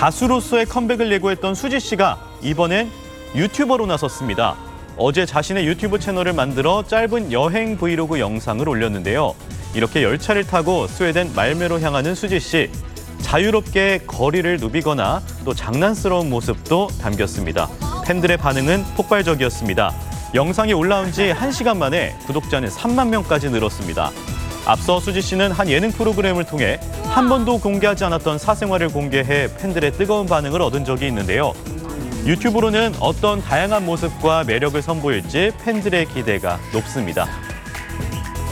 가수로서의 컴백을 예고했던 수지 씨가 이번엔 유튜버로 나섰습니다. 어제 자신의 유튜브 채널을 만들어 짧은 여행 브이로그 영상을 올렸는데요. 이렇게 열차를 타고 스웨덴 말메로 향하는 수지 씨. 자유롭게 거리를 누비거나 또 장난스러운 모습도 담겼습니다. 팬들의 반응은 폭발적이었습니다. 영상이 올라온 지 1시간 만에 구독자는 3만 명까지 늘었습니다. 앞서 수지 씨는 한 예능 프로그램을 통해 한 번도 공개하지 않았던 사생활을 공개해 팬들의 뜨거운 반응을 얻은 적이 있는데요. 유튜브로는 어떤 다양한 모습과 매력을 선보일지 팬들의 기대가 높습니다.